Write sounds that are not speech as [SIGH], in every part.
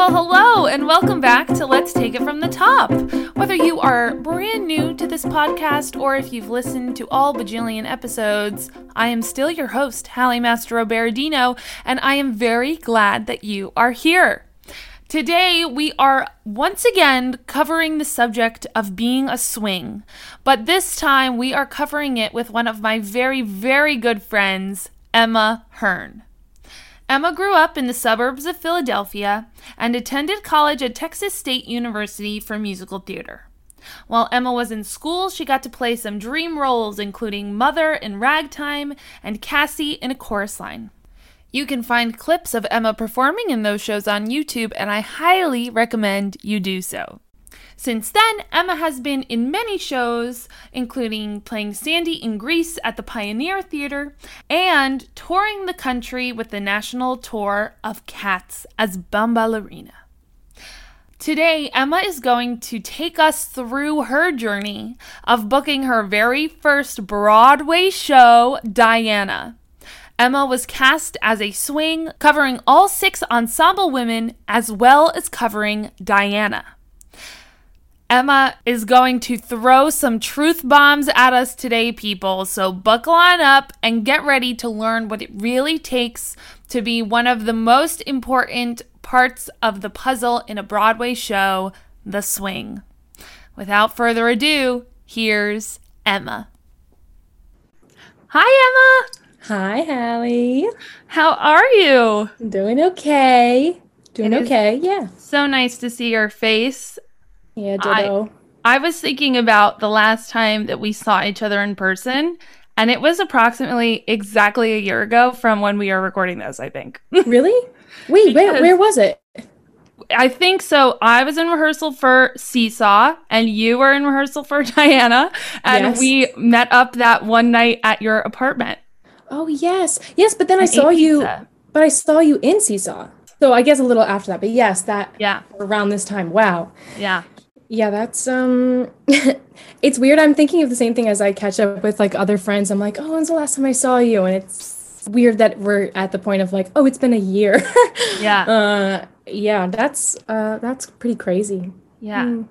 Well, hello, and welcome back to Let's Take It From the Top. Whether you are brand new to this podcast or if you've listened to all bajillion episodes, I am still your host, Hallie Mastro Berardino, and I am very glad that you are here. Today, we are once again covering the subject of being a swing, but this time we are covering it with one of my very, very good friends, Emma Hearn. Emma grew up in the suburbs of Philadelphia and attended college at Texas State University for musical theater. While Emma was in school, she got to play some dream roles, including Mother in Ragtime and Cassie in a chorus line. You can find clips of Emma performing in those shows on YouTube, and I highly recommend you do so. Since then, Emma has been in many shows, including playing Sandy in Grease at the Pioneer Theater and touring the country with the national tour of Cats as Bombalurina. Today, Emma is going to take us through her journey of booking her very first Broadway show, Diana. Emma was cast as a swing, covering all six ensemble women as well as covering Diana. Emma is going to throw some truth bombs at us today, people. So buckle on up and get ready to learn what it really takes to be one of the most important parts of the puzzle in a Broadway show, the swing. Without further ado, here's Emma. Hi, Emma. Hi, Hallie. How are you? Doing okay. Doing okay, yeah. So nice to see your face yeah, ditto. I, I was thinking about the last time that we saw each other in person, and it was approximately exactly a year ago from when we are recording this, I think. [LAUGHS] really? Wait, where, where was it? I think so. I was in rehearsal for Seesaw, and you were in rehearsal for [LAUGHS] Diana, and yes. we met up that one night at your apartment. Oh yes, yes. But then and I saw you. But I saw you in Seesaw. So I guess a little after that. But yes, that yeah around this time. Wow. Yeah. Yeah, that's um [LAUGHS] it's weird. I'm thinking of the same thing as I catch up with like other friends. I'm like, "Oh, when's the last time I saw you?" And it's weird that we're at the point of like, "Oh, it's been a year." [LAUGHS] yeah. Uh yeah, that's uh that's pretty crazy. Yeah. Mm.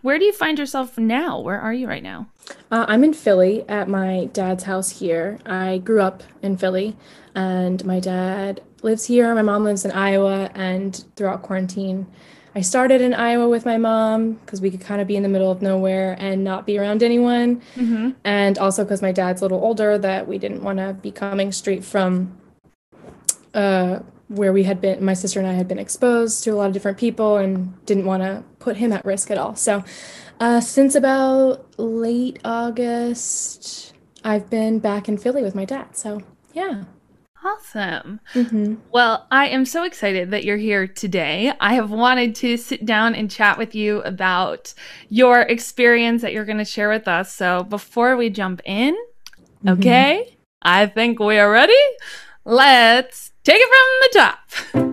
Where do you find yourself now? Where are you right now? Uh, I'm in Philly at my dad's house here. I grew up in Philly, and my dad lives here. My mom lives in Iowa, and throughout quarantine, I started in Iowa with my mom because we could kind of be in the middle of nowhere and not be around anyone. Mm-hmm. And also because my dad's a little older, that we didn't want to be coming straight from uh, where we had been, my sister and I had been exposed to a lot of different people and didn't want to put him at risk at all. So uh, since about late August, I've been back in Philly with my dad. So yeah. Awesome. Mm-hmm. Well, I am so excited that you're here today. I have wanted to sit down and chat with you about your experience that you're going to share with us. So before we jump in, mm-hmm. okay, I think we are ready. Let's take it from the top.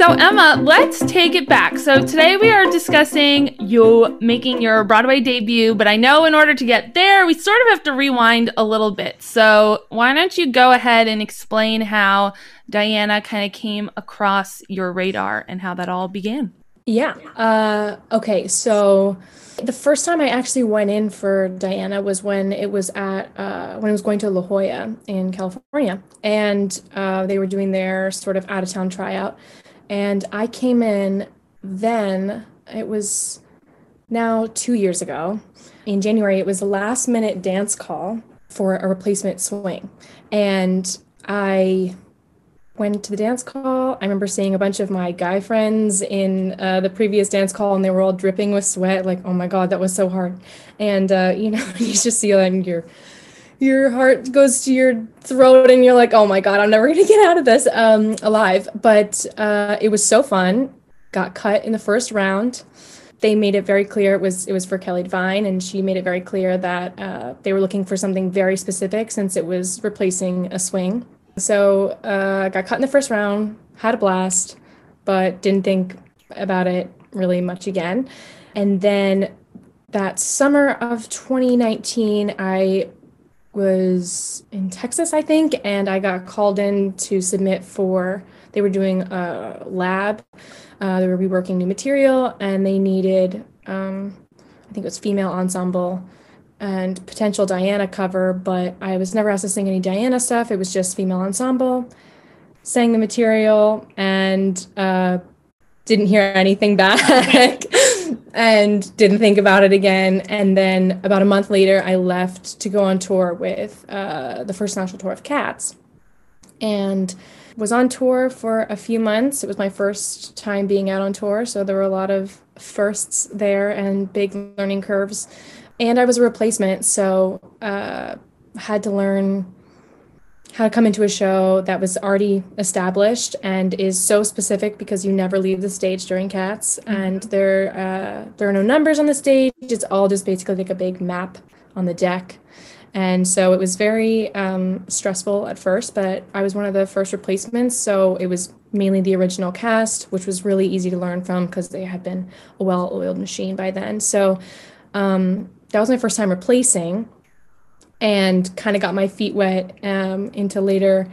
So, Emma, let's take it back. So, today we are discussing you making your Broadway debut, but I know in order to get there, we sort of have to rewind a little bit. So, why don't you go ahead and explain how Diana kind of came across your radar and how that all began? Yeah. Uh, okay. So, the first time I actually went in for Diana was when it was at uh, when I was going to La Jolla in California, and uh, they were doing their sort of out of town tryout. And I came in then, it was now two years ago. In January, it was a last minute dance call for a replacement swing. And I went to the dance call. I remember seeing a bunch of my guy friends in uh, the previous dance call, and they were all dripping with sweat. Like, oh my god, that was so hard. And uh, you know, [LAUGHS] you just see like your your heart goes to your throat and you're like, oh my God, I'm never going [LAUGHS] to get out of this um, alive. But uh, it was so fun. Got cut in the first round. They made it very clear it was it was for Kelly Devine, and she made it very clear that uh, they were looking for something very specific since it was replacing a swing. So uh, got cut in the first round, had a blast, but didn't think about it really much again. And then that summer of 2019, I was in Texas, I think, and I got called in to submit for. They were doing a lab. Uh, they were reworking new material, and they needed, um, I think it was female ensemble and potential Diana cover, but I was never asked to sing any Diana stuff. It was just female ensemble. Sang the material and uh, didn't hear anything [LAUGHS] back and didn't think about it again. And then about a month later, I left to go on tour with uh, the first national tour of Cats and was on tour for a few months. It was my first time being out on tour, so there were a lot of firsts there and big learning curves and I was a replacement, so uh, had to learn how to come into a show that was already established and is so specific because you never leave the stage during cats. Mm-hmm. and there uh, there are no numbers on the stage. It's all just basically like a big map on the deck. And so it was very um, stressful at first but i was one of the first replacements. So it was mainly the original cast which was really easy to learn from because they had been a well-oiled machine by then. So um, that was my first time replacing and kind of got my feet wet um, into later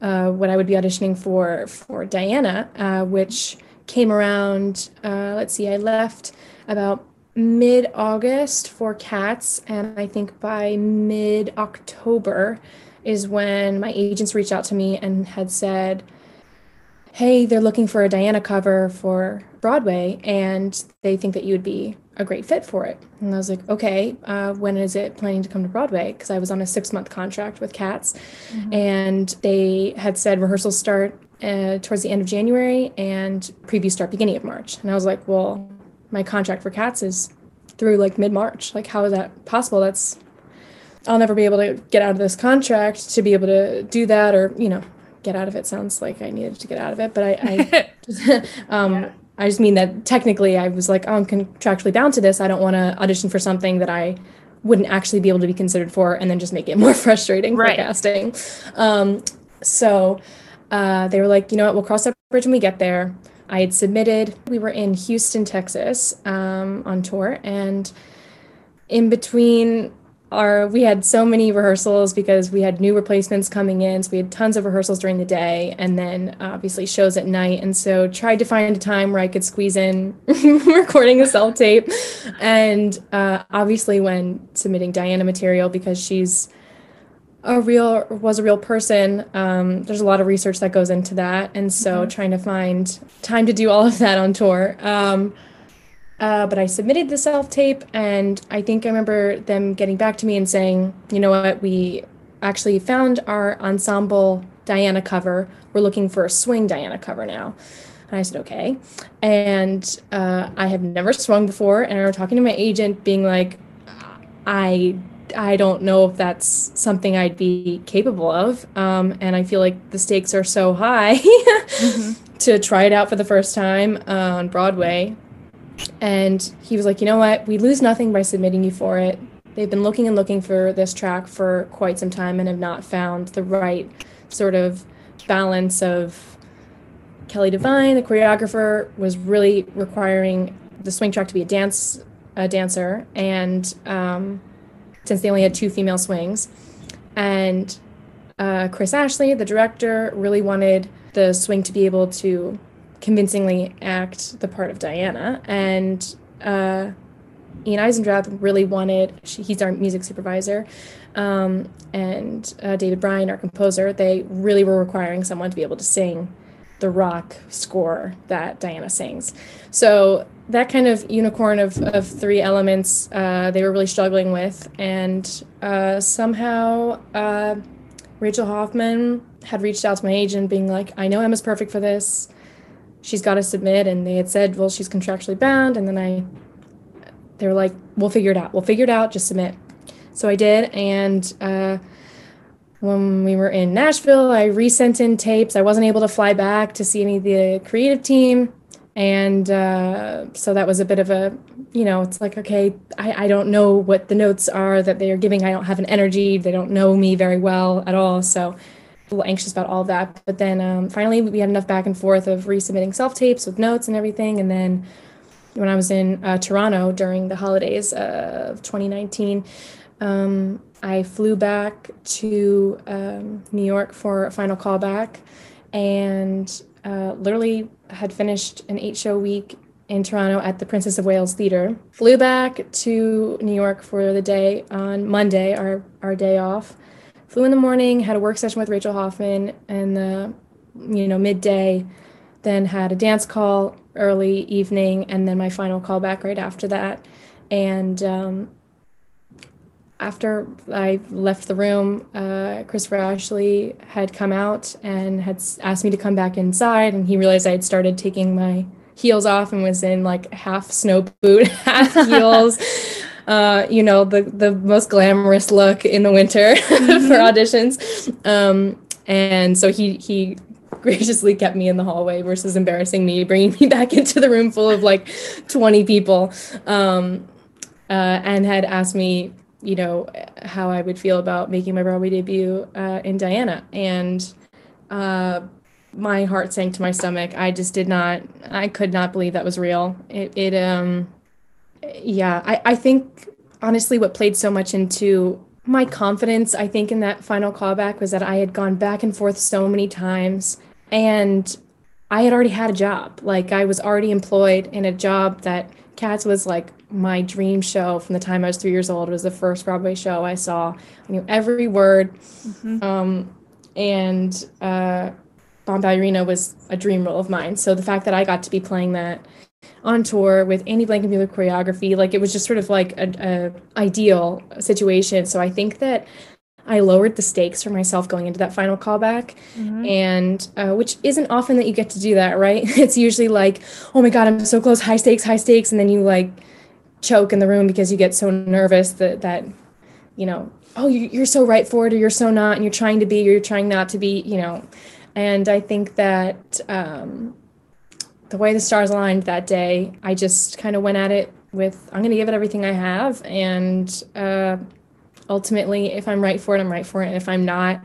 uh, what I would be auditioning for for Diana, uh, which came around. Uh, let's see, I left about mid August for Cats, and I think by mid October is when my agents reached out to me and had said, "Hey, they're looking for a Diana cover for Broadway, and they think that you would be a great fit for it. And I was like, okay, uh, when is it planning to come to Broadway? Because I was on a six month contract with Cats, mm-hmm. and they had said rehearsals start uh, towards the end of January and previews start beginning of March. And I was like, well, my contract for Cats is through like mid March. Like, how is that possible? That's I'll never be able to get out of this contract to be able to do that, or you know, get out of it. Sounds like I needed to get out of it, but I, I [LAUGHS] [LAUGHS] um, yeah I just mean that technically I was like, oh, I'm contractually bound to this. I don't want to audition for something that I wouldn't actually be able to be considered for and then just make it [LAUGHS] more frustrating right. for casting. Um, so uh, they were like, you know what, we'll cross that bridge when we get there. I had submitted, we were in Houston, Texas um, on tour. And in between our we had so many rehearsals because we had new replacements coming in so we had tons of rehearsals during the day and then obviously shows at night and so tried to find a time where i could squeeze in [LAUGHS] recording a self tape and uh, obviously when submitting diana material because she's a real was a real person um, there's a lot of research that goes into that and so mm-hmm. trying to find time to do all of that on tour um, uh, but I submitted the self tape, and I think I remember them getting back to me and saying, you know what, we actually found our ensemble Diana cover. We're looking for a swing Diana cover now. And I said, okay. And uh, I have never swung before. And I remember talking to my agent, being like, I I don't know if that's something I'd be capable of. Um, and I feel like the stakes are so high [LAUGHS] mm-hmm. to try it out for the first time uh, on Broadway. And he was like, you know what? We lose nothing by submitting you for it. They've been looking and looking for this track for quite some time and have not found the right sort of balance of Kelly Devine, the choreographer, was really requiring the swing track to be a dance a dancer, and um, since they only had two female swings, and uh, Chris Ashley, the director, really wanted the swing to be able to convincingly act the part of Diana. And uh, Ian Eisendrath really wanted, he's our music supervisor, um, and uh, David Bryan, our composer, they really were requiring someone to be able to sing the rock score that Diana sings. So that kind of unicorn of, of three elements uh, they were really struggling with. And uh, somehow uh, Rachel Hoffman had reached out to my agent being like, I know Emma's perfect for this she's got to submit and they had said well she's contractually bound and then i they were like we'll figure it out we'll figure it out just submit. So i did and uh, when we were in nashville i resent in tapes. I wasn't able to fly back to see any of the creative team and uh, so that was a bit of a you know it's like okay I, I don't know what the notes are that they are giving. I don't have an energy. They don't know me very well at all. So a little anxious about all that. But then um, finally, we had enough back and forth of resubmitting self tapes with notes and everything. And then when I was in uh, Toronto during the holidays of 2019, um, I flew back to um, New York for a final callback and uh, literally had finished an eight show week in Toronto at the Princess of Wales Theatre. Flew back to New York for the day on Monday, our, our day off. Flew in the morning, had a work session with Rachel Hoffman, and the you know midday, then had a dance call early evening, and then my final call back right after that. And um, after I left the room, uh, Christopher Ashley had come out and had asked me to come back inside, and he realized I had started taking my heels off and was in like half snow boot, [LAUGHS] half [LAUGHS] heels. Uh, you know, the the most glamorous look in the winter [LAUGHS] mm-hmm. for auditions. Um, and so he he graciously kept me in the hallway versus embarrassing me, bringing me [LAUGHS] back into the room full of like 20 people, um, uh, and had asked me, you know, how I would feel about making my Broadway debut uh, in Diana. And uh, my heart sank to my stomach. I just did not, I could not believe that was real. It, it um, yeah, I, I think honestly what played so much into my confidence, I think, in that final callback was that I had gone back and forth so many times and I had already had a job. Like I was already employed in a job that Cats was like my dream show from the time I was three years old. It was the first Broadway show I saw. I knew every word. Mm-hmm. Um, and uh, Bombalurina was a dream role of mine. So the fact that I got to be playing that on tour with Andy Blankenbuehler choreography, like it was just sort of like a, a ideal situation. So I think that I lowered the stakes for myself going into that final callback, mm-hmm. and uh, which isn't often that you get to do that, right? [LAUGHS] It's usually like, oh my god, I'm so close, high stakes, high stakes, and then you like choke in the room because you get so nervous that that you know, oh, you're so right for it, or you're so not, and you're trying to be, or you're trying not to be, you know. And I think that um, the way the stars aligned that day, I just kind of went at it with, I'm going to give it everything I have. And uh, ultimately, if I'm right for it, I'm right for it. And if I'm not,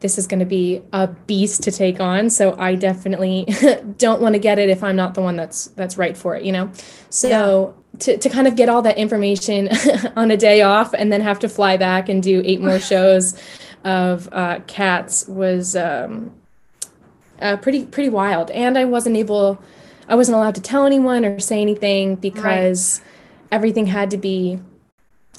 this is going to be a beast to take on. So I definitely [LAUGHS] don't want to get it if I'm not the one that's that's right for it, you know. So yeah. to to kind of get all that information [LAUGHS] on a day off and then have to fly back and do eight more shows [LAUGHS] of uh, cats was um, uh, pretty pretty wild. And I wasn't able, I wasn't allowed to tell anyone or say anything because right. everything had to be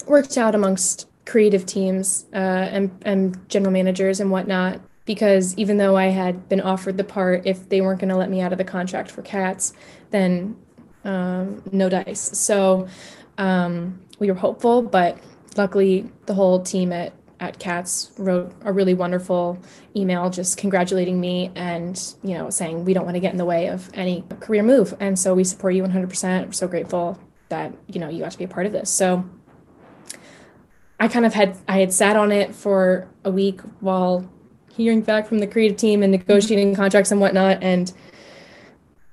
worked out amongst creative teams uh, and and general managers and whatnot. Because even though I had been offered the part, if they weren't going to let me out of the contract for cats, then um, no dice. So um, we were hopeful, but luckily the whole team at at Cats wrote a really wonderful email just congratulating me and, you know, saying we don't want to get in the way of any career move. And so we support you 100%. We're so grateful that, you know, you got to be a part of this. So I kind of had, I had sat on it for a week while hearing back from the creative team and negotiating mm-hmm. contracts and whatnot. And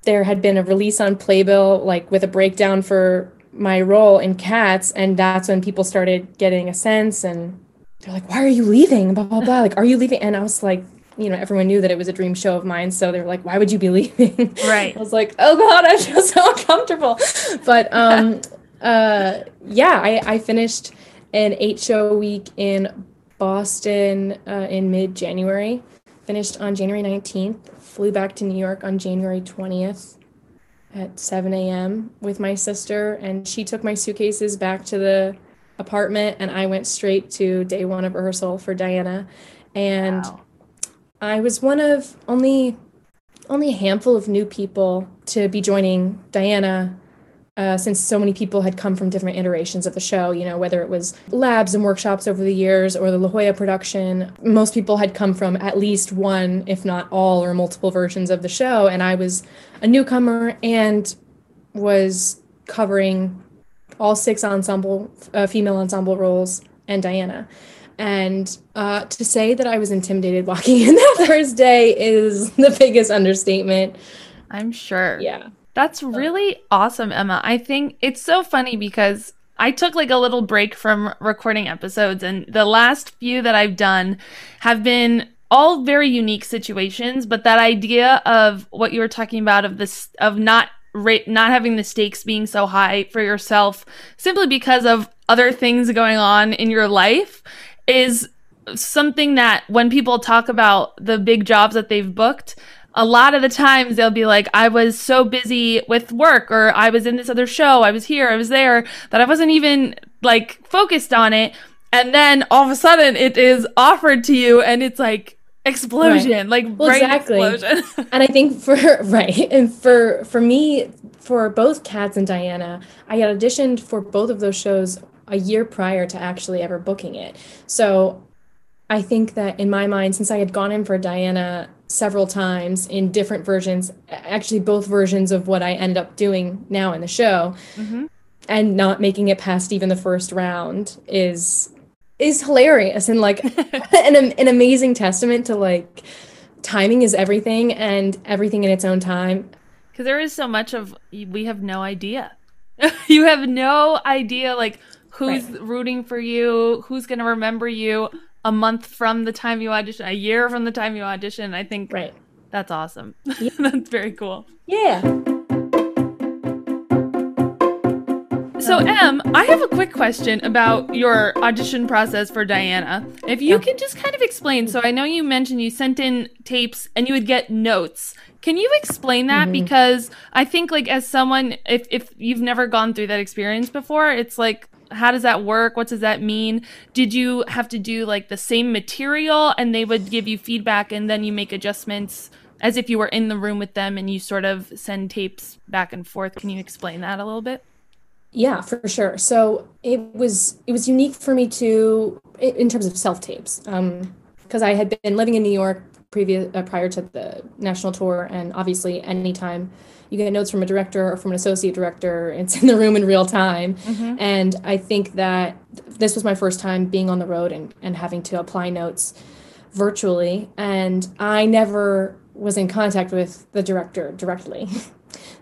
there had been a release on Playbill, like with a breakdown for my role in Cats. And that's when people started getting a sense and they're like, why are you leaving? Blah, blah, blah. Like, are you leaving? And I was like, you know, everyone knew that it was a dream show of mine. So they were like, why would you be [LAUGHS] leaving? Right. I was like, oh God, I feel so [LAUGHS] uncomfortable. But um, [LAUGHS] uh, yeah, I, I finished an eight show week in Boston uh, in mid January, finished on January 19th, flew back to New York on January 20th at 7 a.m. with my sister. And she took my suitcases back to the apartment and I went straight to day one of rehearsal for Diana. And wow. I was one of only only a handful of new people to be joining Diana uh, since so many people had come from different iterations of the show, you know, whether it was labs and workshops over the years or the La Jolla production, most people had come from at least one, if not all, or multiple versions of the show. And I was a newcomer and was covering all six ensemble uh, female ensemble roles and Diana. And uh, to say that I was intimidated walking [LAUGHS] in that first day is the biggest understatement. I'm sure. Yeah. That's really awesome, Emma. I think it's so funny because I took like a little break from recording episodes, and the last few that I've done have been all very unique situations. But that idea of what you were talking about of this, of not rate not having the stakes being so high for yourself simply because of other things going on in your life is something that when people talk about the big jobs that they've booked, a lot of the times they'll be like, I was so busy with work, or I was in this other show, I was here, I was there, that I wasn't even like focused on it. And then all of a sudden it is offered to you, and it's like, explosion right. like well, exactly explosion. [LAUGHS] and i think for [LAUGHS] right and for for me for both cats and diana i had auditioned for both of those shows a year prior to actually ever booking it so i think that in my mind since i had gone in for diana several times in different versions actually both versions of what i ended up doing now in the show mm-hmm. and not making it past even the first round is is hilarious and like [LAUGHS] an, an amazing testament to like timing is everything and everything in its own time. Because there is so much of we have no idea. [LAUGHS] you have no idea like who's right. rooting for you, who's going to remember you a month from the time you audition, a year from the time you audition. I think right. that's awesome. Yeah. [LAUGHS] that's very cool. Yeah. So, Em, I have a quick question about your audition process for Diana. If you yeah. can just kind of explain. So, I know you mentioned you sent in tapes and you would get notes. Can you explain that? Mm-hmm. Because I think, like, as someone, if, if you've never gone through that experience before, it's like, how does that work? What does that mean? Did you have to do like the same material and they would give you feedback and then you make adjustments as if you were in the room with them and you sort of send tapes back and forth? Can you explain that a little bit? Yeah, for sure. So it was it was unique for me to in terms of self tapes, because um, I had been living in New York previous uh, prior to the national tour, and obviously, anytime you get notes from a director or from an associate director, [LAUGHS] it's in the room in real time. Mm-hmm. And I think that this was my first time being on the road and and having to apply notes virtually, and I never was in contact with the director directly. [LAUGHS]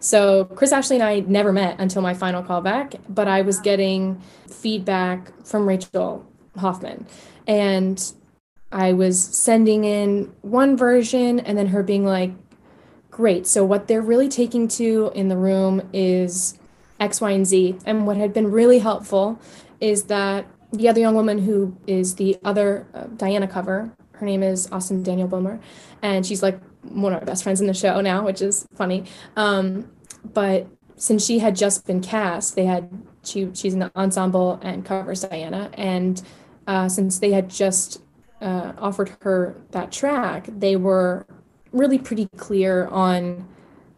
So Chris Ashley and I never met until my final callback, but I was getting feedback from Rachel Hoffman. And I was sending in one version and then her being like, great. So what they're really taking to in the room is X, Y, and Z. And what had been really helpful is that the other young woman who is the other uh, Diana cover, her name is Austen Danielle Bohmer, and she's like one of our best friends in the show now, which is funny. Um, but since she had just been cast, they had she she's in the ensemble and covers Diana, and uh, since they had just uh, offered her that track, they were really pretty clear on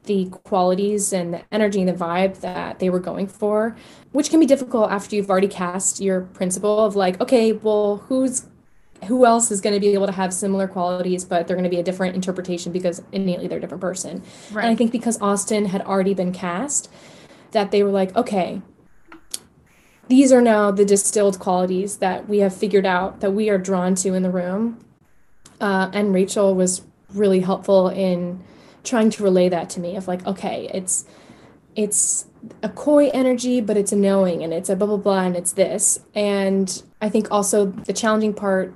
the qualities and the energy and the vibe that they were going for, which can be difficult after you've already cast your principal of like, okay, well, who's who else is going to be able to have similar qualities, but they're going to be a different interpretation because innately they're a different person. Right. And I think because Austen had already been cast, that they were like, okay, these are now the distilled qualities that we have figured out that we are drawn to in the room. Uh, and Rachel was really helpful in trying to relay that to me of like, okay, it's it's a coy energy, but it's a knowing and it's a blah blah blah and it's this. And I think also the challenging part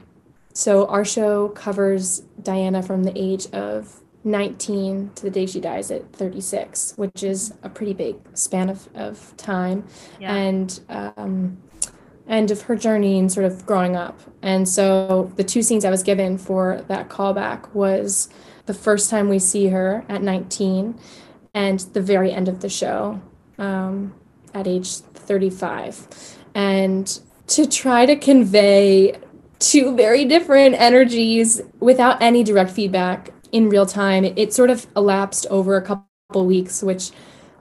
so our show covers Diana from the age of 19 to the day she dies at 36, which is a pretty big span of, of time. Yeah. And um, and of her journey and sort of growing up. And so the two scenes I was given for that callback was the first time we see her at 19 and the very end of the show um, at age 35. And to try to convey two very different energies without any direct feedback in real time. It, it sort of elapsed over a couple weeks, which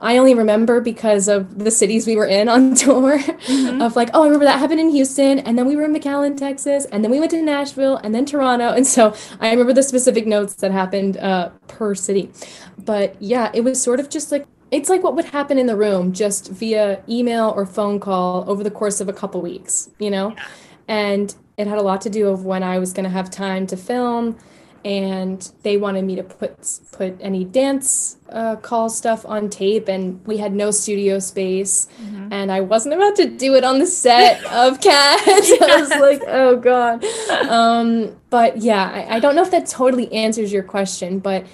I only remember because of the cities we were in on [LAUGHS] tour. Mm-hmm. Of like, oh, I remember that happened in Houston, and then we were in McAllen, Texas, and then we went to Nashville, and then Toronto, and so I remember the specific notes that happened uh, per city. But yeah, it was sort of just like it's like what would happen in the room, just via email or phone call over the course of a couple weeks, you know. Yeah. And it had a lot to do of when I was going to have time to film and they wanted me to put put any dance uh, call stuff on tape and we had no studio space. Mm-hmm. and i wasn't about to do it on the set [LAUGHS] of cats. [LAUGHS] I was like oh god. Um, but yeah I, I, don't know if that totally answers your question but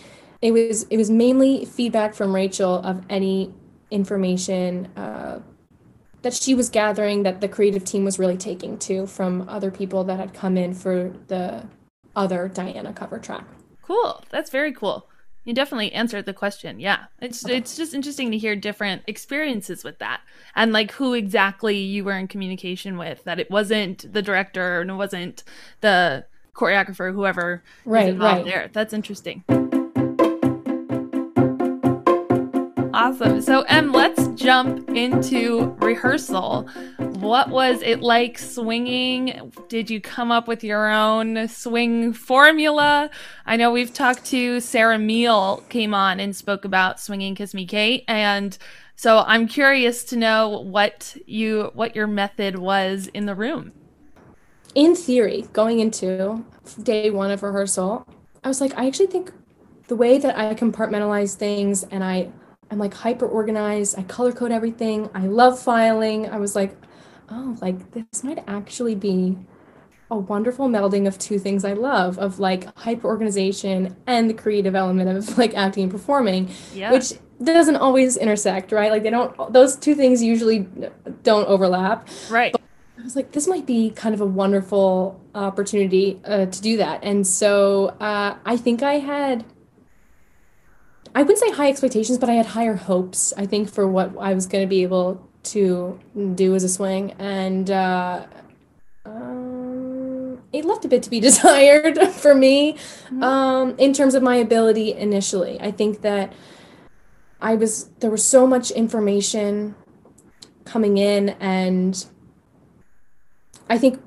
it was it was mainly feedback from rachel of any information uh, that she was gathering that the creative team was really taking to from other people that had come in for the other Diana cover track. Cool. That's very cool. You definitely answered the question. Yeah. It's okay. it's just interesting to hear different experiences with that and like who exactly you were in communication with that it wasn't the director and it wasn't the choreographer whoever right, right. there. That's interesting. Awesome. So, Em, let's jump into rehearsal. What was it like swinging? Did you come up with your own swing formula? I know we've talked to Sarah Meahl came on and spoke about swinging Kiss Me Kate and so I'm curious to know what you what your method was in the room. In theory, going into day 1 of rehearsal, I was like I actually think the way that I compartmentalize things and I I'm like hyper organized. I color code everything. I love filing. I was like, oh, like this might actually be a wonderful melding of two things I love of like hyper organization and the creative element of [LAUGHS] like acting and performing, yeah. which doesn't always intersect, right? Like they don't, those two things usually don't overlap. Right. But I was like, this might be kind of a wonderful opportunity uh, to do that. And so uh, I think I had I wouldn't say high expectations, but I had higher hopes, I think, for what I was going to be able to do as a swing. And uh, um, it left a bit to be [LAUGHS] desired for me mm-hmm. um, in terms of my ability initially. I think that I was, there was so much information coming in, and I think.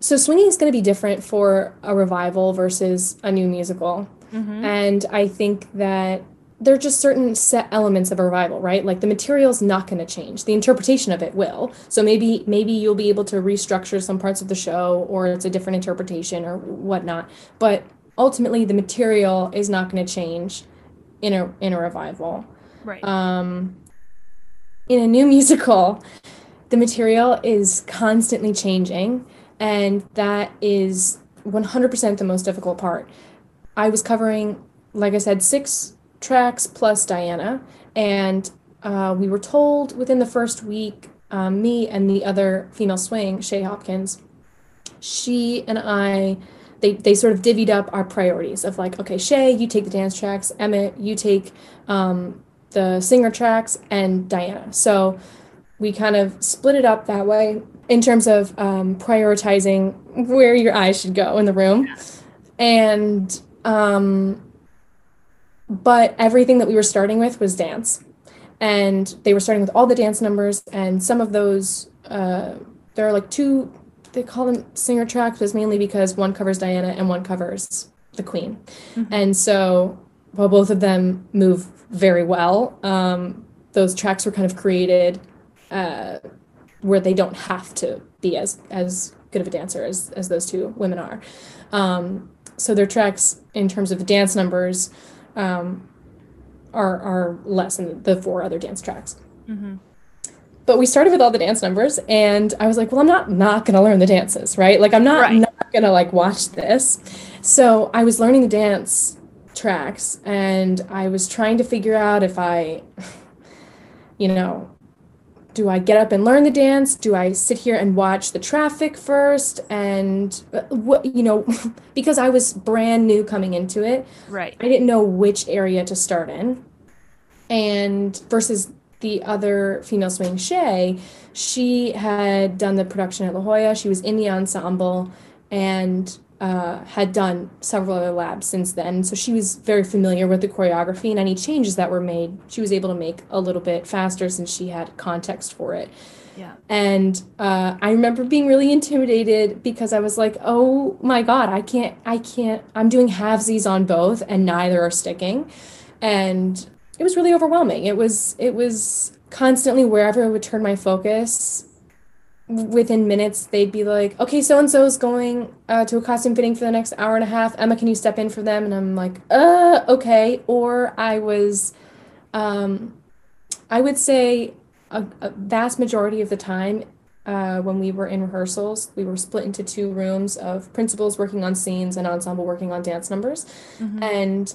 So swinging is going to be different for a revival versus a new musical. Mm-hmm. And I think that there are just certain set elements of a revival, right? Like the material's not going to change. The interpretation of it will. So maybe maybe you'll be able to restructure some parts of the show, or it's a different interpretation or whatnot. But ultimately, the material is not going to change in a in a revival. Right. Um, in a new [LAUGHS] musical, the material is constantly changing, and that is 100% the most difficult part. I was covering, like I said, six tracks plus Diana. And uh, we were told within the first week, um, me and the other female swing, Shay Hopkins, she and I, they, they sort of divvied up our priorities of like, okay, Shay, you take the dance tracks, Emmett, you take um, the singer tracks, and Diana. So we kind of split it up that way in terms of um, prioritizing where your eyes should go in the room. And um, but everything that we were starting with was dance. And they were starting with all the dance numbers and some of those uh, there are like two they call them singer tracks but mainly because one covers diana and one covers the queen. Mm-hmm. and so while both of them move very well um, those tracks were kind of created uh, where they don't have to be as as good of a dancer as, as those two women are. Um, so their tracks in terms of the dance numbers um, are are less than the four other dance tracks. Mm-hmm. But we started with all the dance numbers, and I was like, well, I'm not not gonna learn the dances, right? Like I'm not right. not gonna like watch this. So I was learning the dance tracks, and I was trying to figure out if I, [LAUGHS] you know, do I get up and learn the dance? Do I sit here and watch the traffic first? And uh, what you know, [LAUGHS] because I was brand new coming into it, right? I didn't know which area to start in, and versus the other female swing, Shay, she had done the production at La Jolla. She was in the ensemble, and uh, had done several other labs since then. So she was very familiar with the choreography and any changes that were made, she was able to make a little bit faster since she had context for it. Yeah. And uh, I remember being really intimidated because I was like, oh my God, I can't, I can't, I'm doing halvesies on both and neither are sticking. And it was really overwhelming. It was, it was constantly wherever I would turn my focus, within minutes they'd be like okay so and so is going uh, to a costume fitting for the next hour and a half. Emma can you step in for them? And i'm like uh okay. Or i was um i would say a, a vast majority of the time uh, when we were in rehearsals we were split into two rooms of principals working on scenes and ensemble working on dance numbers. Mm-hmm. and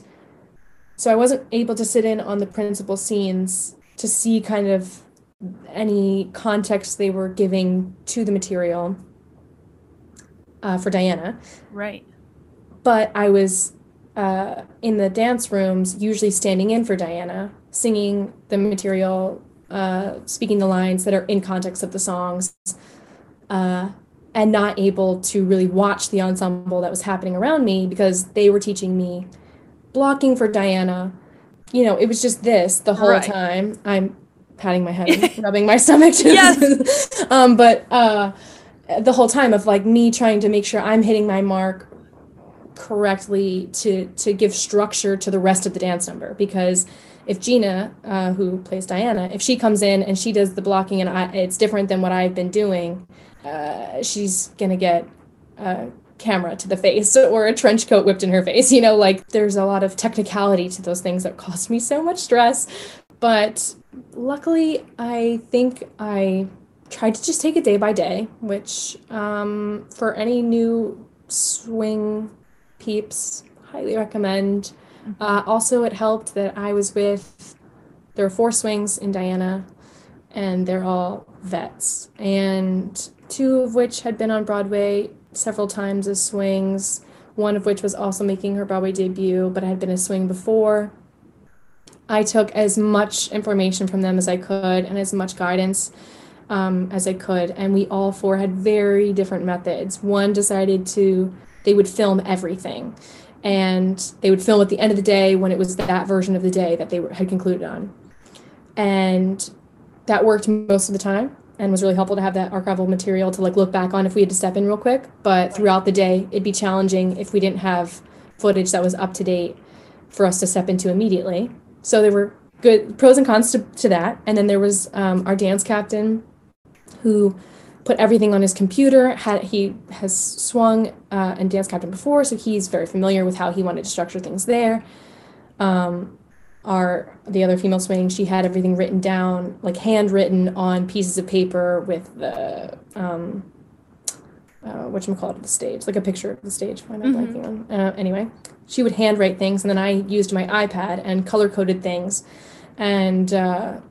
so i wasn't able to sit in on the principal scenes to see kind of any context they were giving to the material uh, for Diana. Right. But I was uh, in the dance rooms, usually standing in for Diana, singing the material, uh, speaking the lines that are in context of the songs, uh, and not able to really watch the ensemble that was happening around me because they were teaching me blocking for Diana. You know, it was just this the whole right. time. I'm patting my head and [LAUGHS] rubbing my stomach. yes. [LAUGHS] um, but uh, the whole time of like me trying to make sure I'm hitting my mark correctly to to give structure to the rest of the dance number because if Jeanna, uh, who plays Diana, if she comes in and she does the blocking and I, it's different than what I've been doing, uh, she's gonna get a camera to the face [LAUGHS] or a trench coat whipped in her face. You know, like there's a lot of technicality to those things that cost me so much stress. But luckily, I think I tried to just take it day by day, which um, for any new swing peeps, highly recommend. Mm-hmm. Uh, also, it helped that I was with, there are four swings in Diana, and they're all vets. And two of which had been on Broadway several times as swings, one of which was also making her Broadway debut, but had been a swing before. I took as much information from them as I could and as much guidance um, as I could. And we all four had very different methods. One decided to, they would film everything. And they would film at the end of the day when it was that version of the day that they had concluded on. And that worked most of the time and was really helpful to have that archival material to like look back on if we had to step in real quick. But throughout the day, it'd be challenging if we didn't have footage that was up to date for us to step into immediately. So there were good pros and cons to, to that. And then there was um, our dance captain who put everything on his computer. Had he has swung uh, and dance captain before, so he's very familiar with how he wanted to structure things there. Um, our the other female swing, she had everything written down, like handwritten on pieces of paper with the um, uh, what you call it the stage, like a picture of the stage. Why am I blanking on? Uh, anyway, she would handwrite things, and then I used my iPad and color coded things, and uh,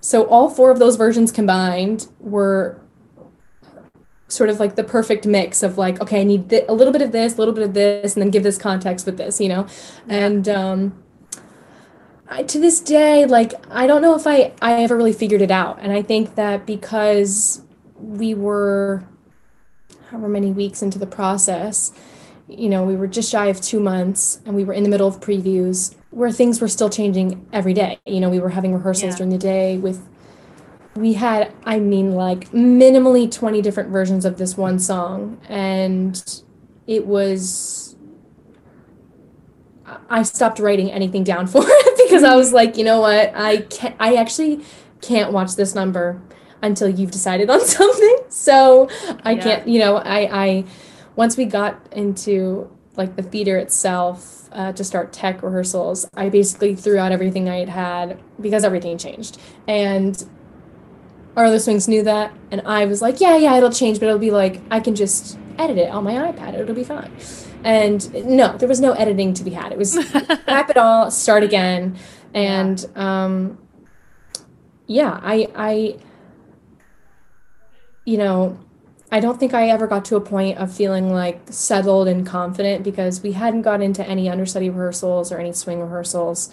so all four of those versions combined were sort of like the perfect mix of like, okay, I need th- a little bit of this, a little bit of this, and then give this context with this, you know, and um, I, to this day, like I don't know if I I ever really figured it out, and I think that because we were however many weeks into the process, you know, we were just shy of two months, and we were in the middle of previews where things were still changing every day. You know, we were having rehearsals yeah. during the day with we had I mean like minimally 20 different versions of this one song and it was I stopped writing anything down [LAUGHS] for it because I was like, you know what? I can't I actually can't watch this number until you've decided on [LAUGHS] something. So I yeah. can't, you know, I I once we got into like the theater itself uh, to start tech rehearsals, I basically threw out everything I had had because everything changed. And our other swings knew that, and I was like, yeah, yeah, it'll change, but it'll be like I can just edit it on my iPad. It'll be fine. And no, there was no editing to be had. It was [LAUGHS] wrap it all, start again, and um, yeah, I, I, you know, I don't think I ever got to a point of feeling like settled and confident because we hadn't got into any understudy rehearsals or any swing rehearsals.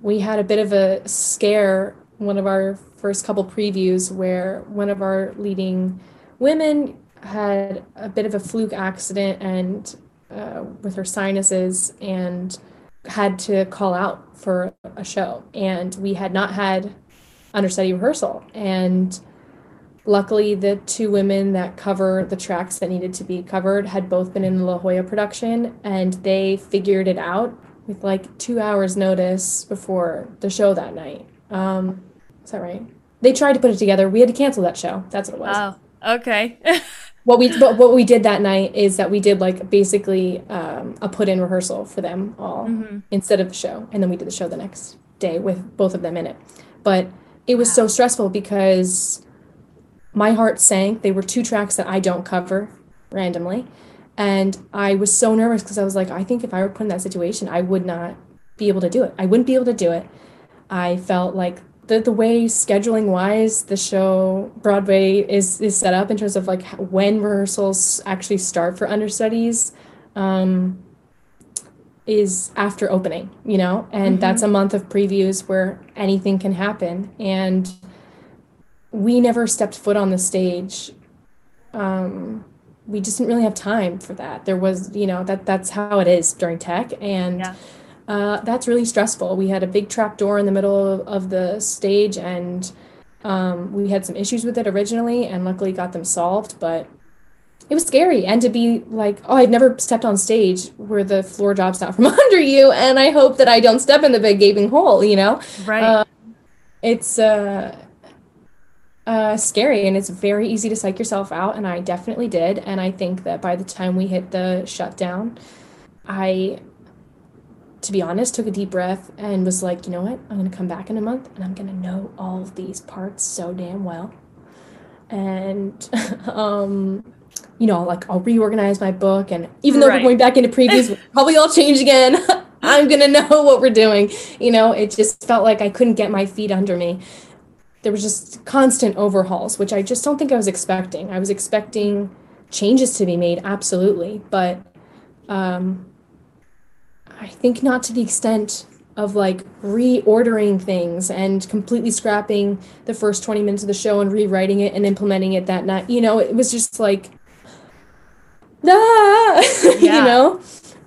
We had a bit of a scare one of our first couple previews where one of our leading women had a bit of a fluke accident and uh, with her sinuses and had to call out for a show and we had not had understudy rehearsal and luckily the two women that cover the tracks that needed to be covered had both been in the la jolla production and they figured it out with like two hours notice before the show that night. Um, is that right? They tried to put it together. We had to cancel that show. That's what it was. Oh okay. [LAUGHS] What we but what we did that night is that we did like basically um, a put in rehearsal for them all mm-hmm. instead of the show and then we did the show the next day with both of them in it. But it was wow. so stressful because my heart sank. They were two tracks that i don't cover randomly. And i was so nervous because i was like i think if i were put in that situation i would not be able to do it. I wouldn't be able to do it. I felt like the the way scheduling wise the show Broadway is is set up in terms of like when rehearsals actually start for understudies um, is after opening, you know, and mm-hmm. that's a month of previews where anything can happen. And we never stepped foot on the stage. Um, we just didn't really have time for that. There was, you know, that that's how it is during tech, and yeah. uh, that's really stressful. We had a big trap door in the middle of, of the stage, and um, we had some issues with it originally, and luckily got them solved. But it was scary and to be like oh i've never stepped on stage where the floor drops out from [LAUGHS] under you and i hope that i don't step in the big gaping hole you know right uh, it's uh, uh, scary and it's very easy to psych yourself out and i definitely did and i think that by the time we hit the shutdown i to be honest took a deep breath and was like you know what i'm going to come back in a month and i'm going to know all of these parts so damn well and [LAUGHS] um you know, like I'll reorganize my book. And even though right. we're going back into previews, [LAUGHS] probably all change again. [LAUGHS] I'm going to know what we're doing. You know, it just felt like I couldn't get my feet under me. There was just constant overhauls, which I just don't think I was expecting. I was expecting changes to be made, absolutely. But um, I think not to the extent of like reordering things and completely scrapping the first 20 minutes of the show and rewriting it and implementing it that night. You know, it was just like ah! [LAUGHS] Yeah. you know?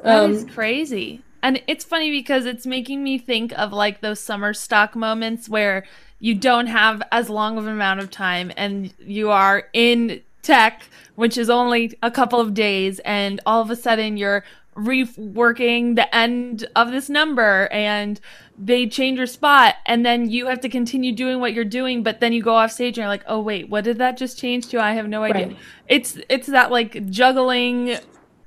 That um, is crazy. And it's funny because it's making me think of like those summer stock moments where you don't have as long of an amount of time and you are in tech, which is only a couple of days, and all of a sudden you're reworking the end of this number and they change your spot and then you have to continue doing what you're doing but then you go off stage and you're like oh wait what did that just change to i have no idea right. it's it's that like juggling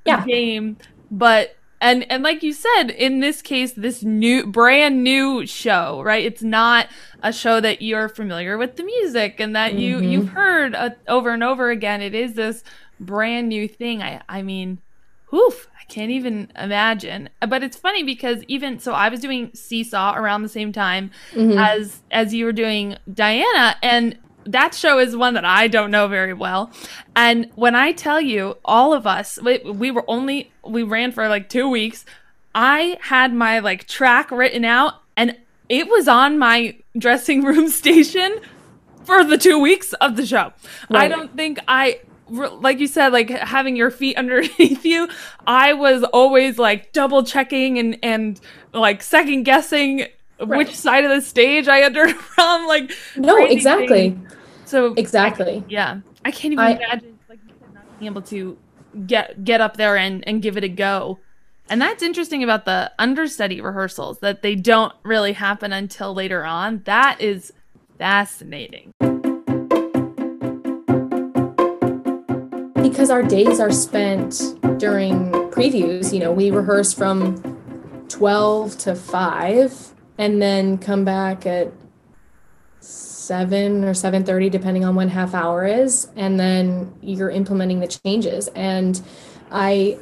yeah. game but and and like you said in this case this new brand new show right it's not a show that you're familiar with the music and that mm-hmm. you you've heard uh, over and over again it is this brand new thing i i mean woof I can't even imagine. But it's funny because even so, I was doing Seesaw around the same time mm-hmm. as as you were doing Diana, and that show is one that I don't know very well. And when I tell you, all of us, we, we were only we ran for like two weeks. I had my like track written out, and it was on my dressing room [LAUGHS] station for the two weeks of the show. Right. I don't think I like you said, like having your feet [LAUGHS] underneath you, I was always like double checking and and like second guessing right. which side of the stage I entered [LAUGHS] from. Like no, exactly. So exactly, I, yeah, I can't even I, imagine like not being able to get get up there and and give it a go. And that's interesting about the understudy rehearsals that they don't really happen until later on. That is fascinating. because our days are spent during previews, you know, we rehearse from 12 to 5 and then come back at 7 or 7:30 depending on when half hour is and then you're implementing the changes and I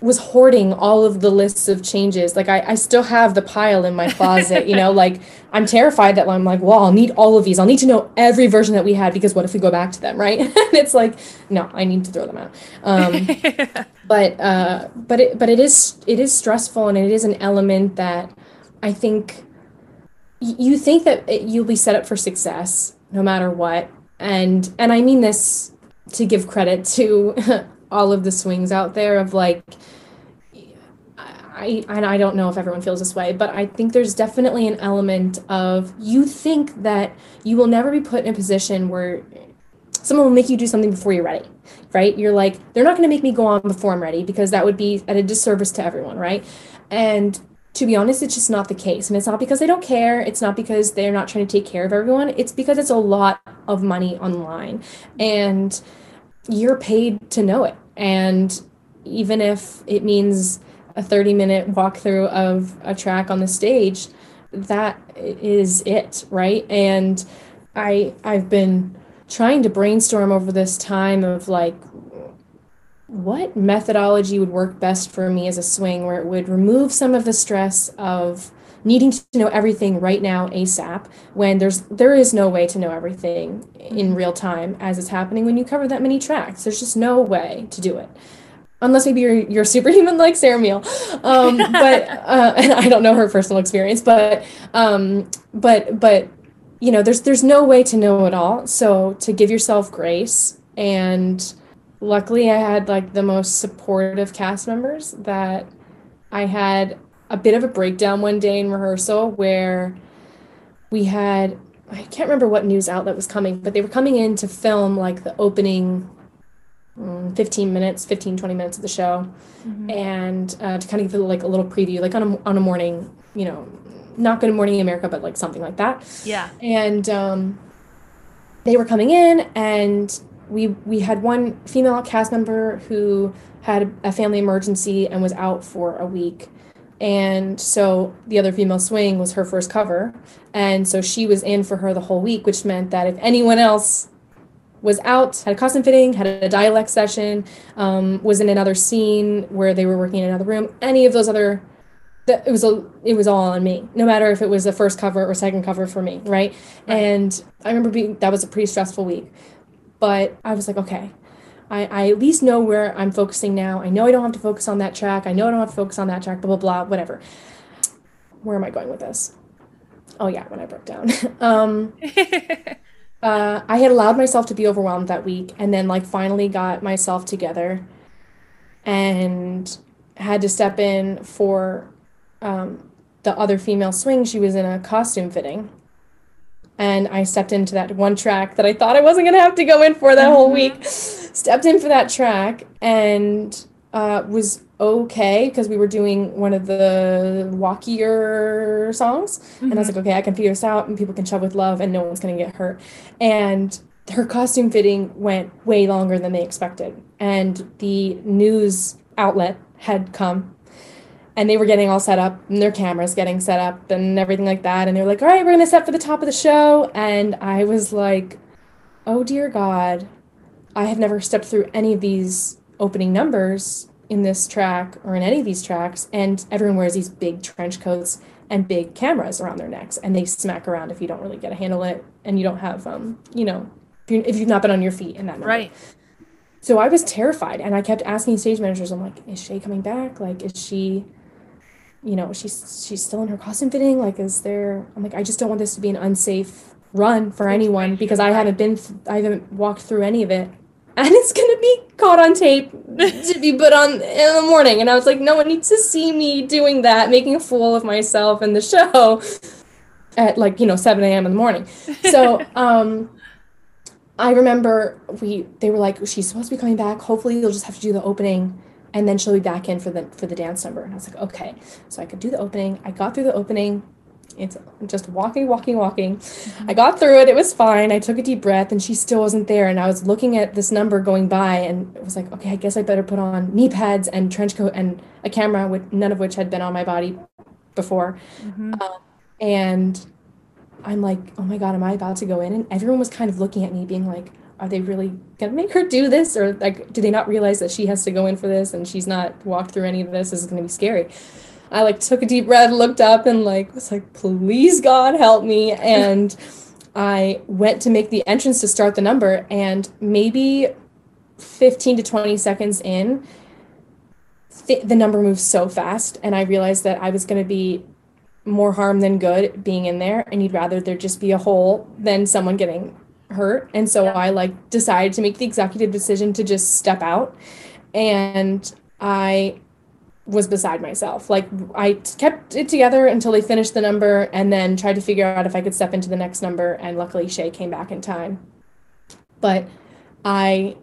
was hoarding all of the lists of changes. Like I, I still have the pile in my [LAUGHS] closet, you know, like I'm terrified that I'm like, well, I'll need all of these. I'll need to know every version that we had because what if we go back to them, right? [LAUGHS] and it's like, no, I need to throw them out. Um, [LAUGHS] but uh, but it but it is it is stressful and it is an element that I think you think that it, you'll be set up for success no matter what. And and I mean this to give credit to [LAUGHS] all of the swings out there of like I, I don't know if everyone feels this way, but I think there's definitely an element of you think that you will never be put in a position where someone will make you do something before you're ready, right? You're like, they're not going to make me go on before I'm ready because that would be at a disservice to everyone, right? And to be honest, it's just not the case. And it's not because they don't care. It's not because they're not trying to take care of everyone. It's because it's a lot of money online. And you're paid to know it. And even if it means a 30 minute walkthrough of a track on the stage, that is it, right? And I I've been trying to brainstorm over this time of like what methodology would work best for me as a swing where it would remove some of the stress of needing to know everything right now ASAP when there's there is no way to know everything in mm-hmm. real time as it's happening when you cover that many tracks. There's just no way to do it. Unless maybe you're you're superhuman like Sarah Meahl, um, but [LAUGHS] uh, and I don't know her personal experience, but um, but but you know there's there's no way to know it all. So to give yourself grace and luckily I had like the most supportive cast members that I had a bit of a breakdown one day in rehearsal where we had I can't remember what news outlet was coming, but they were coming in to film like the opening um, 15 minutes, 15, 20 minutes of the show. Mm-hmm. And uh, to kind of give like a little preview, like on a, on a morning, you know, not Good Morning America, but like something like that. Yeah. And um, they were coming in and we we had one female cast member who had a family emergency and was out for a week. And so the other female swing was her first cover. And so she was in for her the whole week which meant that if anyone else was out had a costume fitting had a dialect session um, was in another scene where they were working in another room any of those other it was a it was all on me no matter if it was the first cover or second cover for me right, right. and i remember being that was a pretty stressful week but i was like okay I, I at least know where I'm focusing now. I know I don't have to focus on that track. I know I don't have to focus on that track, blah, blah, blah, whatever. Where am I going with this? Oh, yeah, when I broke down. [LAUGHS] um, [LAUGHS] uh, I had allowed myself to be overwhelmed that week and then, like, finally got myself together and had to step in for um, the other female swing. She was in a costume fitting and I stepped into that one track that I thought I wasn't gonna have to go in for that mm-hmm. whole week. Stepped in for that track and uh, was okay because we were doing one of the walkier songs, mm-hmm. and I was mm-hmm. like, okay, I can figure this out, and people can shove with love, and no one's gonna get hurt. And her costume fitting went way longer than they expected, and the news outlet had come and they were getting all set up and their cameras getting set up and everything like that. And they were like all right we're going to set for the top of the show. And i was like oh dear god. I have never stepped through any of these opening numbers in this track or in any of these tracks and everyone wears these big trench coats and big cameras around their necks and they smack around if you don't really get a handle it and you don't have um you know if you've not been on your feet in that number. right. So i was terrified and i kept asking stage managers i'm like is shay coming back? Like is she you know, she's she's still in her costume fitting. Like, is there? I'm like, I just don't want this to be an unsafe run for anyone because I haven't been, th- I haven't walked through any of it, [LAUGHS] and it's gonna be caught on tape to be put on in the morning. And I was like, no one needs to see me doing that, making a fool of myself in the [LAUGHS] show at like you know 7 a.m. in the morning. So, [LAUGHS] um. I remember we they were like she's supposed to be coming back. Hopefully you'll just have to do the opening and then she'll be back in for the for the dance number. And i was like okay. So i could do the opening. I got through the opening. It's just walking walking walking. Mm-hmm. i got through it. It was fine. I took a deep breath and she still wasn't there. And i was looking at this number going by and it was like okay i guess i better put on knee pads and trench coat and a camera with none of which had been on my body before. Mm-hmm. um, and i'm like oh my god am i about to go in? And everyone was kind of looking at me being like are they really gonna make her do this? Or like do they not realize that she has to go in for this and she's not walked through any of this, this is gonna be scary. I like took a deep breath looked up and like was like please god help me. And [LAUGHS] i went to make the entrance to start the number and maybe 15 to 20 seconds in th- the number moves so fast and i realized that i was going to be more harm than good being in there and you'd rather there just be a hole than someone getting hurt. And so yeah. i like decided to make the executive decision to just step out. And i was beside myself. Like i kept it together until they finished the number and then tried to figure out if i could step into the next number. And luckily shay came back in time. But i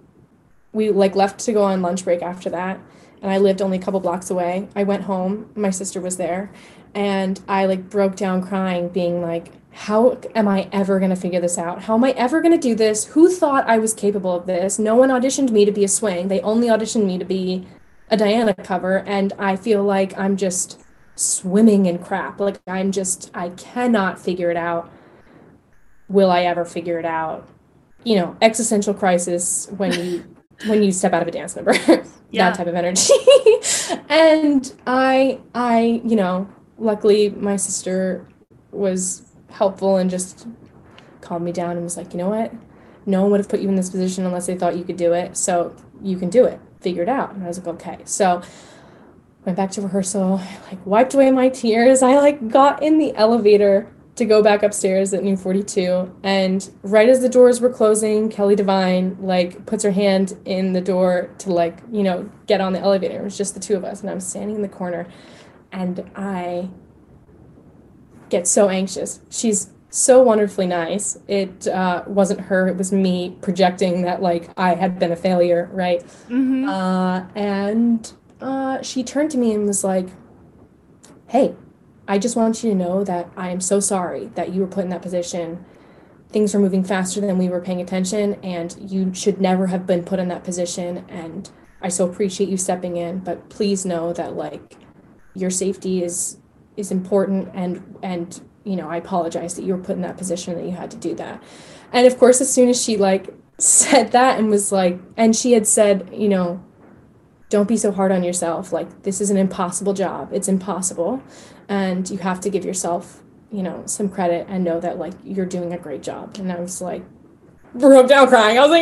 we like left to go on lunch break after that. And i lived only a couple blocks away. I went home. My sister was there. And i like broke down crying being like how am I ever going to figure this out? How am I ever going to do this? Who thought I was capable of this? No one auditioned me to be a swing. They only auditioned me to be a Diana cover. And I feel like I'm just swimming in crap. Like I'm just, I cannot figure it out. Will I ever figure it out? You know, existential crisis when you. [LAUGHS] when you step out of a dance number [LAUGHS] yeah. that type of energy [LAUGHS] and i i you know luckily, my sister was helpful and just calmed me down and was like, you know what? No one would have put you in this position unless they thought you could do it. So you can do it. Figure it out. And I was like, okay. So went back to rehearsal, like wiped away my tears. I like got in the elevator to go back upstairs at New 42. And right as the doors were closing, Kelly Devine like puts her hand in the door to like, you know, get on the elevator. It was just the two of us. And I'm standing in the corner and I get so anxious. She's so wonderfully nice. It uh, wasn't her, it was me projecting that like I had been a failure, right? Mm-hmm. Uh, and uh, she turned to me and was like, Hey, I just want you to know that I am so sorry that you were put in that position. Things were moving faster than we were paying attention, and you should never have been put in that position. And I so appreciate you stepping in, but please know that like your safety is is important and and you know I apologize that you were put in that position that you had to do that. And of course, as soon as she like said that and was like, and she had said, you know, don't be so hard on yourself. Like this is an impossible job. It's impossible and you have to give yourself you know some credit and know that like you're doing a great job and i was like broke down crying i was like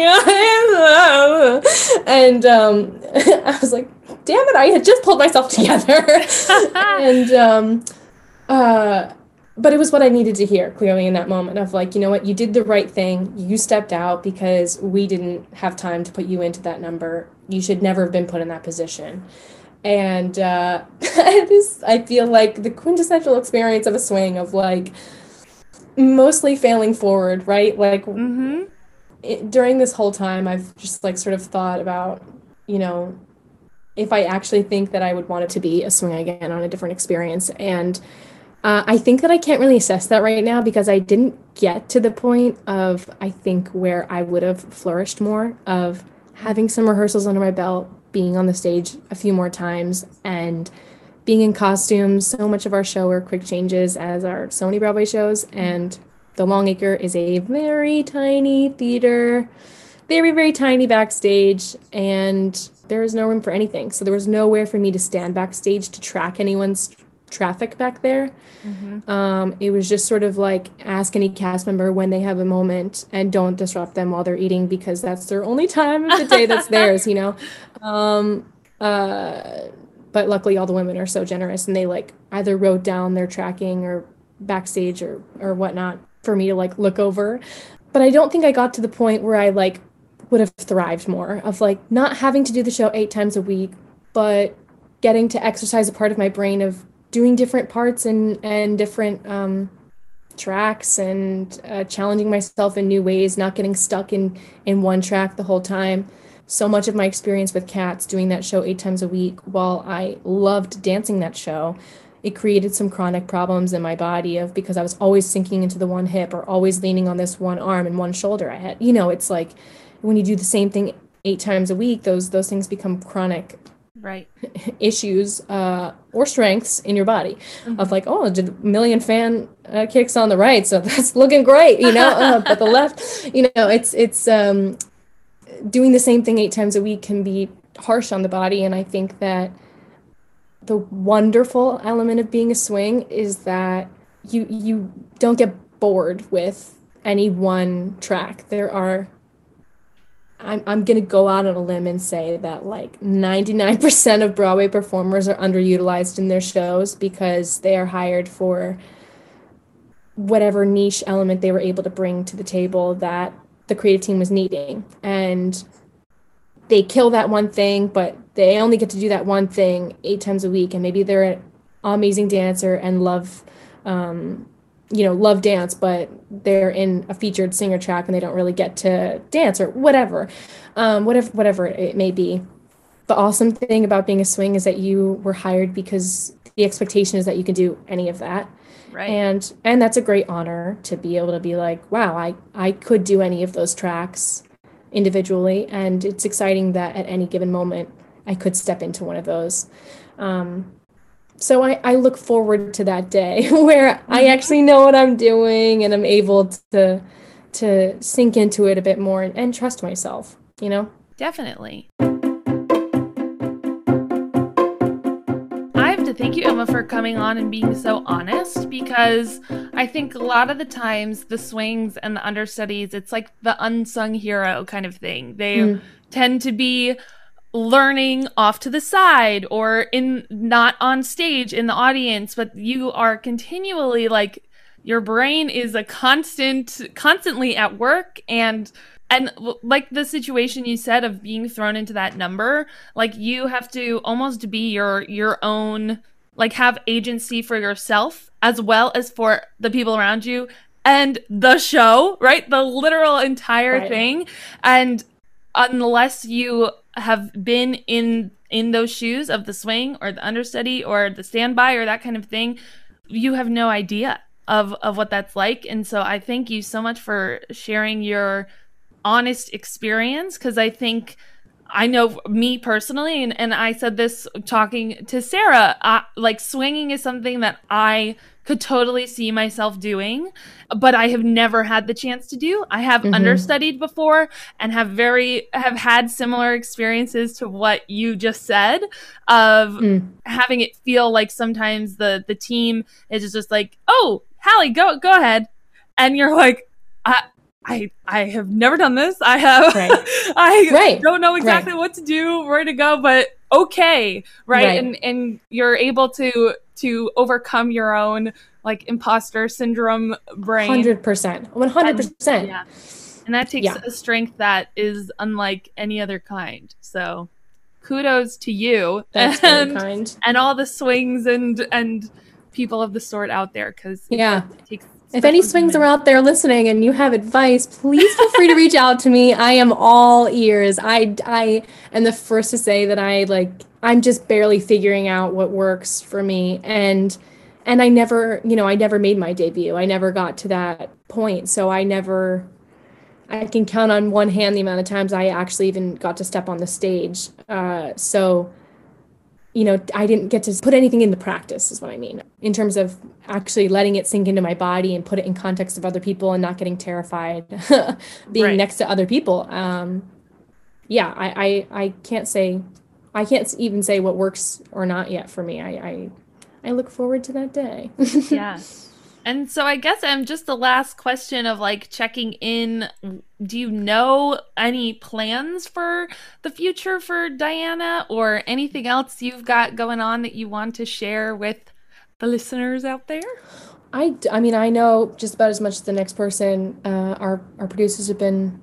[LAUGHS] and um [LAUGHS] i was like damn it i had just pulled myself [LAUGHS] together [LAUGHS] and um uh but it was what I needed to hear clearly in that moment of like, you know what, you did the right thing. You stepped out because we didn't have time to put you into that number. You should never have been put in that position and uh, [LAUGHS] I just I feel like the quintessential experience of a swing of like mostly failing forward, right? Like Mm-hmm. it, during this whole time, I've just like sort of thought about, you know, if I actually think that I would want it to be a swing again on a different experience, and uh, I think that I can't really assess that right now because I didn't get to the point of I think where I would have flourished more of having some rehearsals under my belt, being on the stage a few more times and being in costumes. So much of our show are quick changes as are so many Broadway shows. And the Longacre is a very tiny theater, very, very tiny backstage. And there was no room for anything. So there was nowhere for me to stand backstage to track anyone's traffic back there. Mm-hmm. Um, it was just sort of like ask any cast member when they have a moment and don't disrupt them while they're eating because that's their only time of the day that's [LAUGHS] theirs, you know. Um, uh, but luckily, all the women are so generous and they like either wrote down their tracking or backstage or or whatnot for me to like look over. But I don't think I got to the point where I like would have thrived more of like not having to do the show eight times a week, but getting to exercise a part of my brain of doing different parts and and different um, tracks and uh, challenging myself in new ways, not getting stuck in in one track the whole time. So much of my experience with cats doing that show eight times a week, while I loved dancing that show, it created some chronic problems in my body of because I was always sinking into the one hip or always leaning on this one arm and one shoulder. I had, you know, it's like when you do the same thing eight times a week, those those things become chronic Right. [LAUGHS] issues uh, or strengths in your body Mm-hmm. of like oh did a million fan uh, kicks on the right so [LAUGHS] that's looking great you know uh, but the left [LAUGHS] you know it's it's um, doing the same thing eight times a week can be harsh on the body and i think that the wonderful element of being a swing is that you you don't get bored with any one track there are I'm, I'm going to go out on a limb and say that like 99% of Broadway performers are underutilized in their shows because they are hired for whatever niche element they were able to bring to the table that the creative team was needing. And they kill that one thing, but they only get to do that one thing eight times a week. And maybe they're an amazing dancer and love um, you know love dance but they're in a featured singer track and they don't really get to dance or whatever um, whatever whatever it may be. The awesome thing about being a swing is that you were hired because the expectation is that you can do any of that. Right. and and that's a great honor to be able to be like wow i i could do any of those tracks individually. And it's exciting that at any given moment i could step into one of those. Um, so I, I look forward to that day [LAUGHS] where I actually know what I'm doing and I'm able to to sink into it a bit more and, and trust myself, you know? Definitely. Thank you, Emma, for coming on and being so honest because I think a lot of the times the swings and the understudies, it's like the unsung hero kind of thing. They mm. tend to be learning off to the side or in not on stage in the audience, but you are continually like your brain is a constant constantly at work and and like the situation you said of being thrown into that number like you have to almost be your your own like have agency for yourself as well as for the people around you and the show right the literal entire right. thing and unless you have been in in those shoes of the swing or the understudy or the standby or that kind of thing you have no idea of of what that's like. And so i thank you so much for sharing your honest experience because I think I know me personally, and, and I said this talking to Sarah, uh, like swinging is something that I could totally see myself doing, but I have never had the chance to do. I have mm-hmm. understudied before and have very have had similar experiences to what you just said of mm. having it feel like sometimes the the team is just like, "Oh, Hallie, go go ahead," and you're like, I, I I have never done this. I have right. [LAUGHS] I right. don't know exactly right. what to do, where to go, but okay, right? And and you're able to to overcome your own like imposter syndrome brain. Hundred percent, one hundred percent. Yeah, and that takes yeah. a strength that is unlike any other kind. So, kudos to you. That's and. And all the swings and and people of the sort out there because yeah, it takes if any swings are out there listening and you have advice, please feel free to reach out to me. I am all ears. I I am the first to say that I like I'm just barely figuring out what works for me and and I never, you know, I never made my debut. I never got to that point. So I never I can count on one hand the amount of times I actually even got to step on the stage. Uh, so you know, I didn't get to put anything into practice, is what I mean, in terms of actually letting it sink into my body and put it in context of other people and not getting terrified [LAUGHS] being right. next to other people. Um, yeah, I, I, I can't say, I can't even say what works or not yet for me. I, I, I look forward to that day. [LAUGHS] yeah. And so I guess I'm just the last question of like checking in. Do you know any plans for the future for Diana or anything else you've got going on that you want to share with the listeners out there? I, I mean, I know just about as much as the next person. Uh, our, our producers have been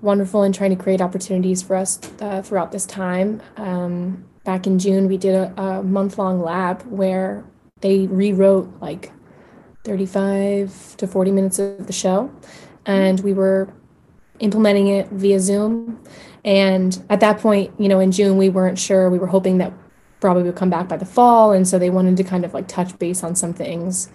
wonderful in trying to create opportunities for us uh, throughout this time. Um, back in June, we did a, a month long lab where they rewrote like 35 to 40 minutes of the show. And we were implementing it via Zoom. And at that point, you know, in June, we weren't sure. We were hoping that probably would come back by the fall. And so they wanted to kind of like touch base on some things,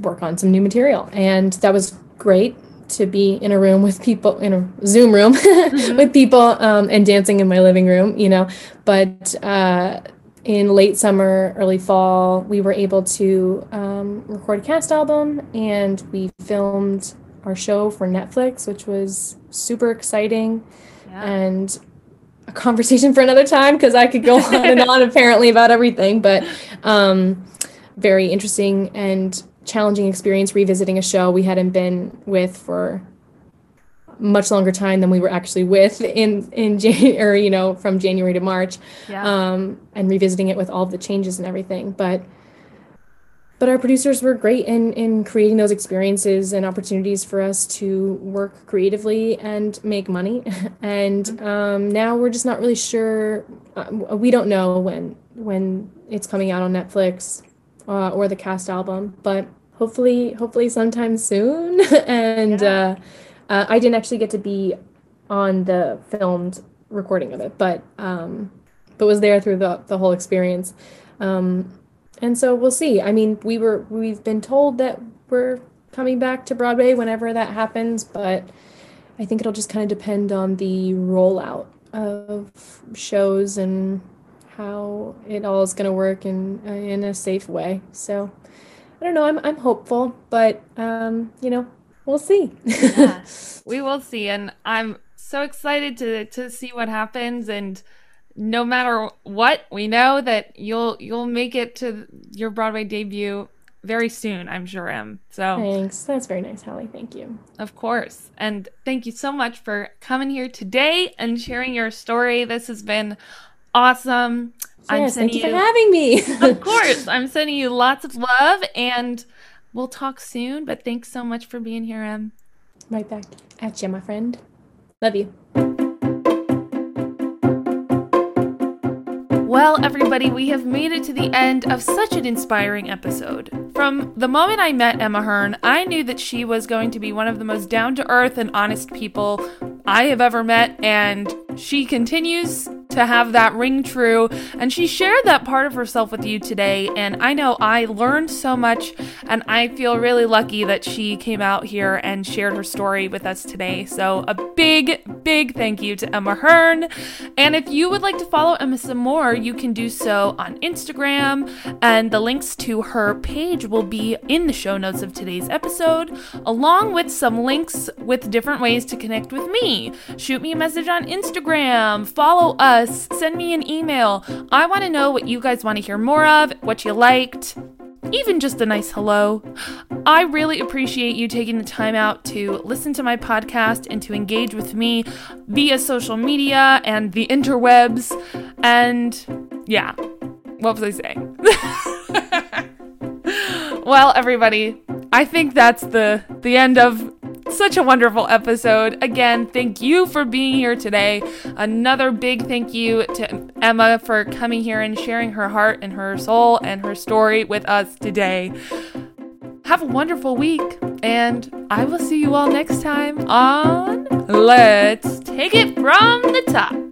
work on some new material. And that was great to be in a room with people in a Zoom room [LAUGHS] mm-hmm. with people um, and dancing in my living room, you know. But uh, in late summer, early fall, we were able to um, record a cast album and we filmed our show for Netflix, which was super exciting yeah. and a conversation for another time because I could go on and on [LAUGHS] apparently about everything, but um, very interesting and challenging experience revisiting a show we hadn't been with for much longer time than we were actually with in in [LAUGHS] January, you know, from January to March, yeah. um, and revisiting it with all the changes and everything. But but our producers were great in in creating those experiences and opportunities for us to work creatively and make money. [LAUGHS] and mm-hmm. um, now we're just not really sure. Uh, we don't know when when it's coming out on Netflix uh, or the cast album, but hopefully hopefully sometime soon. [LAUGHS] and yeah. uh, uh, I didn't actually get to be on the filmed recording of it, but um, but was there through the the whole experience. Um, and so we'll see. I mean, we were we've been told that we're coming back to Broadway whenever that happens, but I think it'll just kind of depend on the rollout of shows and how it all is going to work in in a safe way. So I don't know. I'm I'm hopeful, but um, you know, we'll see. yeah, [LAUGHS] we will see, and I'm so excited to to see what happens and no matter what, we know that you'll you'll make it to your Broadway debut very soon, I'm sure, Em. So thanks. That's very nice, Hallie. Thank you. Of course. And thank you so much for coming here today and sharing your story. This has been awesome. Yes, thank you for having me. of course. [LAUGHS] I'm sending you lots of love and we'll talk soon. But thanks so much for being here, Em. Right back at you, my friend. Love you. Well, everybody, we have made it to the end of such an inspiring episode. From the moment I met Emma Hearn, I knew that she was going to be one of the most down to earth and honest people I have ever met, and she continues to have that ring true. And she shared that part of herself with you today. And I know I learned so much, and I feel really lucky that she came out here and shared her story with us today. So, a big, big thank you to Emma Hearn. And if you would like to follow Emma some more, you can do so on Instagram. And the links to her page will be in the show notes of today's episode, along with some links with different ways to connect with me. Shoot me a message on Instagram, follow us us, send me an email. I want to know what you guys want to hear more of, what you liked, even just a nice hello. I really appreciate you taking the time out to listen to my podcast and to engage with me via social media and the interwebs. And yeah, what was I saying? [LAUGHS] well, everybody, I think that's the the end of such a wonderful episode. Again, thank you for being here today. Another big thank you to Emma for coming here and sharing her heart and her soul and her story with us today. Have a wonderful week, and I will see you all next time on Let's Take It From the Top.